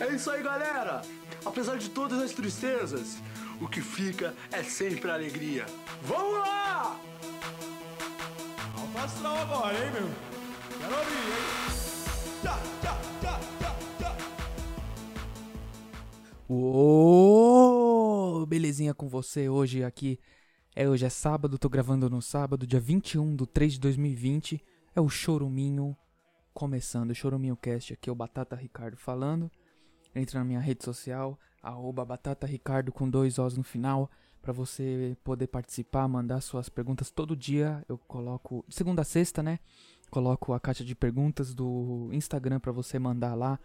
É isso aí, galera! Apesar de todas as tristezas, o que fica é sempre a alegria. Vamos lá! Alto astral agora, hein, meu? Quero ouvir, hein? Tchá, tchá, tchá, tchá, tchá. Ô, belezinha com você hoje aqui. É, hoje é sábado, tô gravando no sábado, dia 21 de 3 de 2020. É o Choruminho começando, o Choruminho Cast aqui, é o Batata Ricardo falando. Entra na minha rede social, arroba Batata Ricardo com dois Os no final, pra você poder participar, mandar suas perguntas todo dia. Eu coloco, de segunda a sexta, né? Coloco a caixa de perguntas do Instagram pra você mandar lá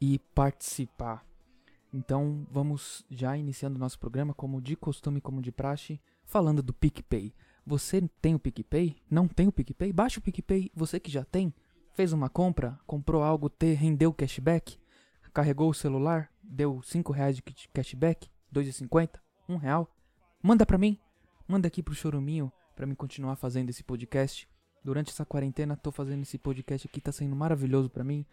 e participar. Então vamos já iniciando o nosso programa, como de costume, como de praxe, falando do PicPay. Você tem o PicPay? Não tem o PicPay? Baixa o PicPay. Você que já tem, fez uma compra, comprou algo, te rendeu cashback, carregou o celular, deu 5 reais de cashback, 2,50, 1 real. Manda pra mim, manda aqui pro Choruminho pra mim continuar fazendo esse podcast. Durante essa quarentena tô fazendo esse podcast aqui, tá sendo maravilhoso pra mim.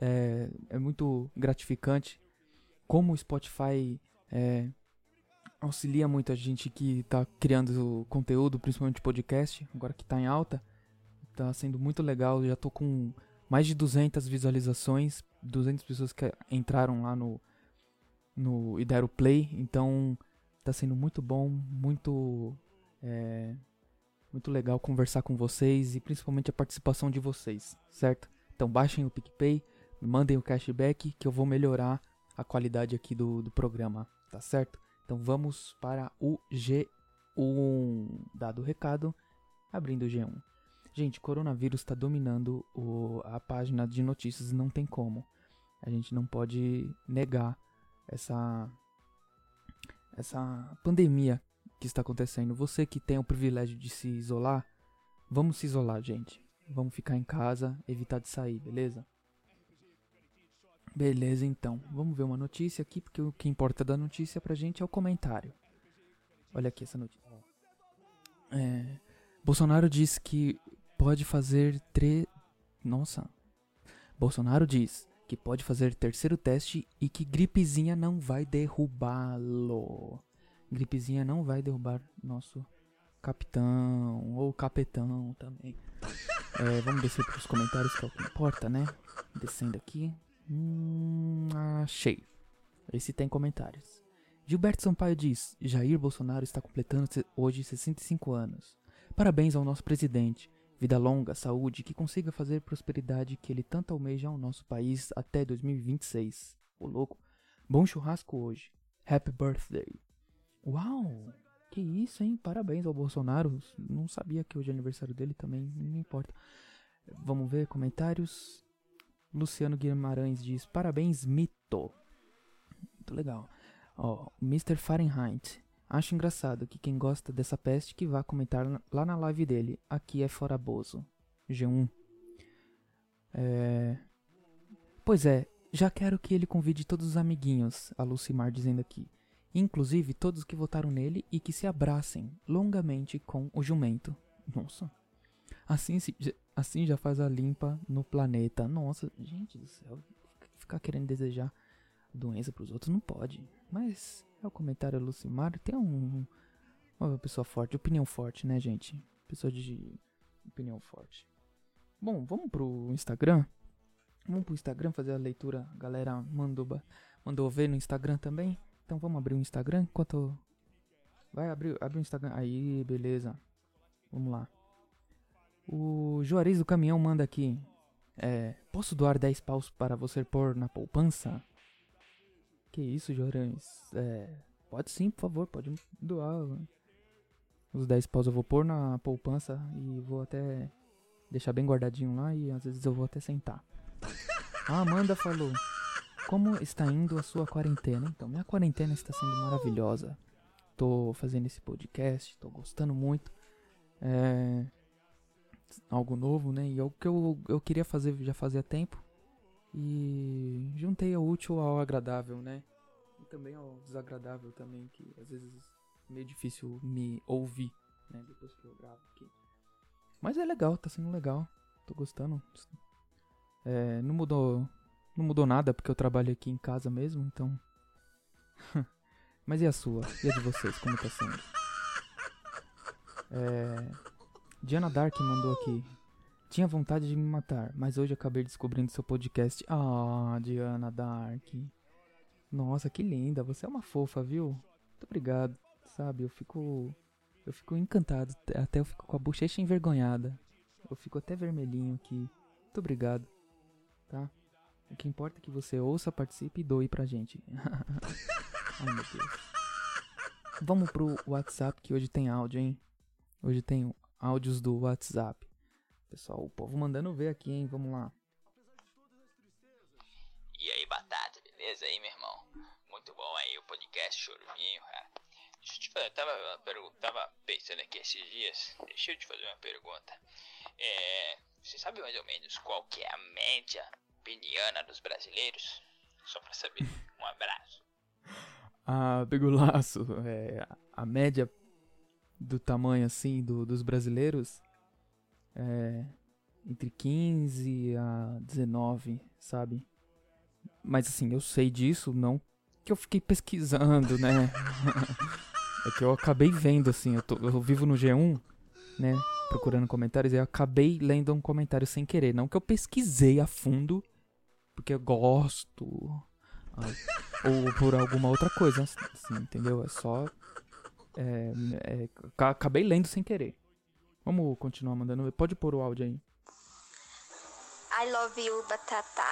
É, é muito gratificante como o Spotify é, auxilia muito a gente que está criando conteúdo, principalmente podcast, agora que está em alta. Está sendo muito legal, já tô com mais de 200 visualizações, 200 pessoas que entraram lá no, no e deram play, então está sendo muito bom, muito é, muito legal conversar com vocês e principalmente a participação de vocês, certo? Então baixem o PicPay, me mandem o cashback que eu vou melhorar a qualidade aqui do, do programa, tá certo? Então vamos para o G1. Dado o recado, abrindo o G1. Gente, coronavírus está dominando o, a página de notícias não tem como. A gente não pode negar essa, essa pandemia que está acontecendo. Você que tem o privilégio de se isolar, vamos se isolar, gente. Vamos ficar em casa, evitar de sair, beleza? Beleza, então. Vamos ver uma notícia aqui, porque o que importa da notícia pra gente é o comentário. Olha aqui essa notícia. É, Bolsonaro diz que pode fazer tre... Nossa. Bolsonaro diz que pode fazer terceiro teste e que gripezinha não vai derrubá-lo. Gripezinha não vai derrubar nosso capitão ou capetão também. É, vamos descer para os comentários que é o que importa, né? Descendo aqui. Hum, achei. Esse tem comentários. Gilberto Sampaio diz: Jair Bolsonaro está completando hoje 65 anos. Parabéns ao nosso presidente. Vida longa, saúde, que consiga fazer prosperidade que ele tanto almeja ao nosso país até 2026. Ô louco. Bom churrasco hoje. Happy birthday. Uau! Que isso, hein? Parabéns ao Bolsonaro. Não sabia que hoje é aniversário dele também, não importa. Vamos ver comentários. Luciano Guimarães diz: Parabéns, mito. Muito legal. Ó, Mr. Fahrenheit. Acho engraçado que quem gosta dessa peste que vá comentar lá na live dele. Aqui é Foraboso. G1. É... Pois é, já quero que ele convide todos os amiguinhos, a Lucimar dizendo aqui. Inclusive todos que votaram nele e que se abracem longamente com o jumento. Nossa. Assim, se, assim já faz a limpa no planeta. Nossa, gente do céu. Ficar querendo desejar doença pros outros não pode. Mas é o comentário Lucimar. Tem um. Uma pessoa forte, opinião forte, né, gente? Pessoa de opinião forte. Bom, vamos pro Instagram. Vamos pro Instagram fazer a leitura. A galera mandou, mandou ver no Instagram também. Então vamos abrir o Instagram enquanto. Vai abrir, abrir o Instagram. Aí, beleza. Vamos lá. O Juarez do Caminhão manda aqui. É, posso doar 10 paus para você pôr na poupança? Que isso, Juarez? É, pode sim, por favor, pode doar. Os 10 paus eu vou pôr na poupança e vou até deixar bem guardadinho lá e às vezes eu vou até sentar. A Amanda falou: Como está indo a sua quarentena? Então, minha quarentena está sendo maravilhosa. Tô fazendo esse podcast, tô gostando muito. É, algo novo, né? E é o que eu, eu queria fazer já fazia tempo. E juntei o útil ao agradável, né? E também ao desagradável também, que às vezes é meio difícil me ouvir, né? Depois que eu gravo aqui. Mas é legal, tá sendo legal. Tô gostando. É, não mudou Não mudou nada porque eu trabalho aqui em casa mesmo, então. Mas e a sua? E a de vocês? Como tá sendo? É. Diana Dark mandou aqui. Tinha vontade de me matar, mas hoje acabei descobrindo seu podcast. Ah, Diana Dark. Nossa, que linda. Você é uma fofa, viu? Muito obrigado. Sabe, eu fico. Eu fico encantado. Até eu fico com a bochecha envergonhada. Eu fico até vermelhinho aqui. Muito obrigado. Tá? O que importa é que você ouça, participe e doe pra gente. Ai meu Deus. Vamos pro WhatsApp que hoje tem áudio, hein? Hoje tem áudios do WhatsApp. Pessoal, o povo mandando ver aqui, hein? Vamos lá. E aí, Batata, beleza aí, meu irmão? Muito bom aí o podcast Choruminho, cara. Deixa eu te fazer, eu tava, tava pensando aqui esses dias. Deixa eu te fazer uma pergunta. É, você sabe mais ou menos qual que é a média peniana dos brasileiros? Só pra saber. Um abraço. Ah, Begulaço, é, a média do tamanho assim do, dos brasileiros é entre 15 a 19, sabe? Mas assim, eu sei disso, não que eu fiquei pesquisando, né? é que eu acabei vendo assim, eu, tô, eu vivo no G1, né? Procurando comentários e eu acabei lendo um comentário sem querer. Não que eu pesquisei a fundo, porque eu gosto. ou por alguma outra coisa, assim, entendeu? É só. É, é, acabei lendo sem querer. Vamos continuar mandando. Pode pôr o áudio aí. I love you, Batata.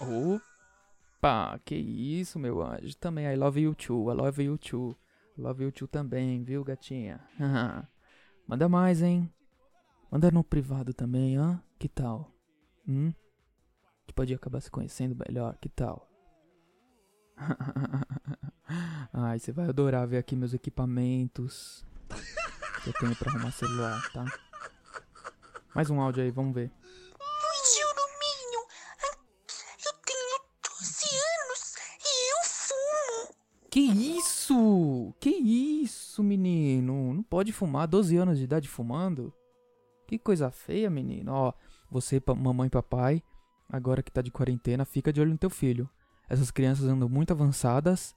Opa, que isso, meu anjo. Também I love you too. I love you too. Love you too também, viu, gatinha? Manda mais, hein? Manda no privado também, hã? Que tal? Hum? Que pode acabar se conhecendo melhor, que tal? Ai, você vai adorar ver aqui meus equipamentos que eu tenho pra arrumar celular, tá? Mais um áudio aí, vamos ver. Eu tenho 12 anos e eu fumo. Que isso? Que isso, menino? Não pode fumar 12 anos de idade fumando? Que coisa feia, menino. Ó, você, mamãe e papai, agora que tá de quarentena, fica de olho no teu filho. Essas crianças andam muito avançadas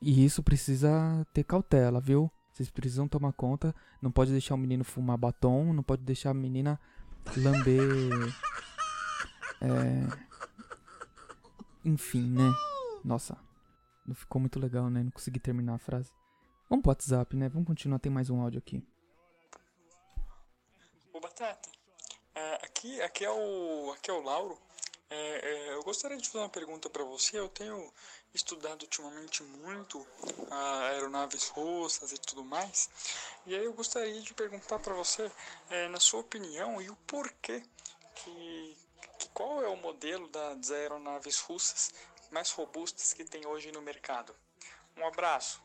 e isso precisa ter cautela, viu? Vocês precisam tomar conta. Não pode deixar o menino fumar batom, não pode deixar a menina lamber. É. Enfim, né? Nossa, não ficou muito legal, né? Não consegui terminar a frase. Vamos pro WhatsApp, né? Vamos continuar, tem mais um áudio aqui. Ô Batata, é, aqui, aqui, é o, aqui é o Lauro. É, é, eu gostaria de fazer uma pergunta para você. Eu tenho estudado ultimamente muito a aeronaves russas e tudo mais. E aí eu gostaria de perguntar para você, é, na sua opinião, e o porquê que, que qual é o modelo das aeronaves russas mais robustas que tem hoje no mercado? Um abraço.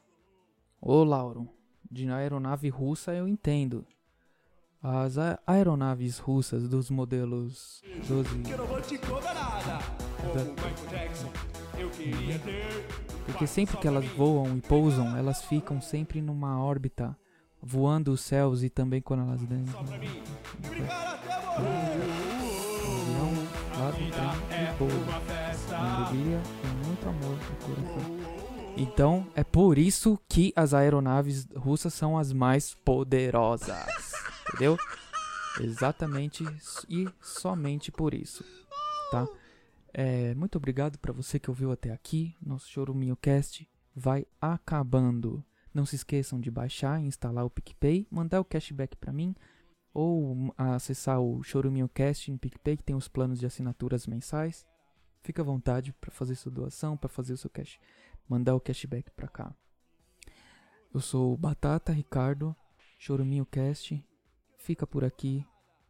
Ô Lauro, de aeronave russa eu entendo. As aeronaves russas dos modelos 12. Eu não vou te cobrar nada. Como Michael Jackson, eu queria ter. Porque sempre que elas voam e pousam, elas ficam sempre numa órbita, voando os céus e também quando elas morrer. Avião, lá do trem e pousa. Alegria com muito amor no coração. Então, é por isso que as aeronaves russas são as mais poderosas. Entendeu? Exatamente e somente por isso, tá? É, muito obrigado para você que ouviu até aqui. Nosso Choruminho Cast vai acabando. Não se esqueçam de baixar instalar o PicPay, mandar o cashback para mim ou acessar o Choruminho Cast no PicPay que tem os planos de assinaturas mensais. Fica à vontade para fazer sua doação, para fazer o seu cash, mandar o cashback para cá. Eu sou o Batata Ricardo, Choruminho Cast. Fica por aqui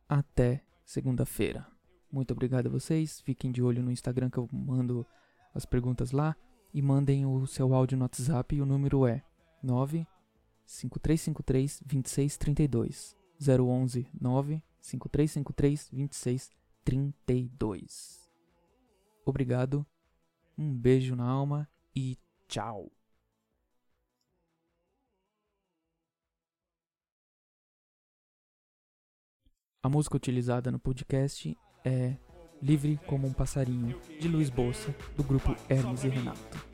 até segunda-feira. Muito obrigado a vocês. Fiquem de olho no Instagram que eu mando as perguntas lá e mandem o seu áudio no WhatsApp. E o número é 95353 2632 011 95353 2632. Obrigado. Um beijo na alma e tchau. A música utilizada no podcast é Livre como um passarinho, de Luiz Bolsa, do grupo Hermes e Renato.